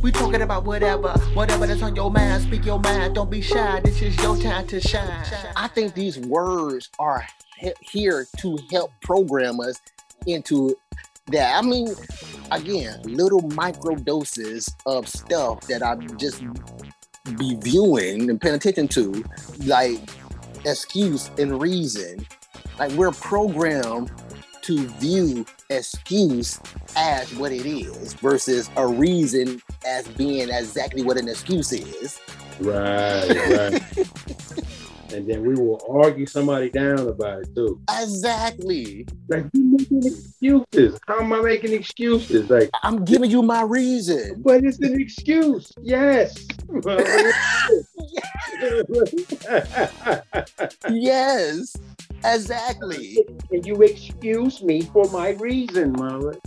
We talking about whatever, whatever that's on your mind. Speak your mind. Don't be shy. This is your time to shine. I think these words are he- here to help program us into that. I mean, again, little micro doses of stuff that I just be viewing and paying attention to, like excuse and reason. Like we're programmed to view excuse as what it is versus a reason as being exactly what an excuse is. Right, right. and then we will argue somebody down about it too. Exactly. Like you making excuses. How am I making excuses? Like, I'm giving you my reason. but it's an excuse. Yes. Yes, exactly. Can you excuse me for my reason, mama.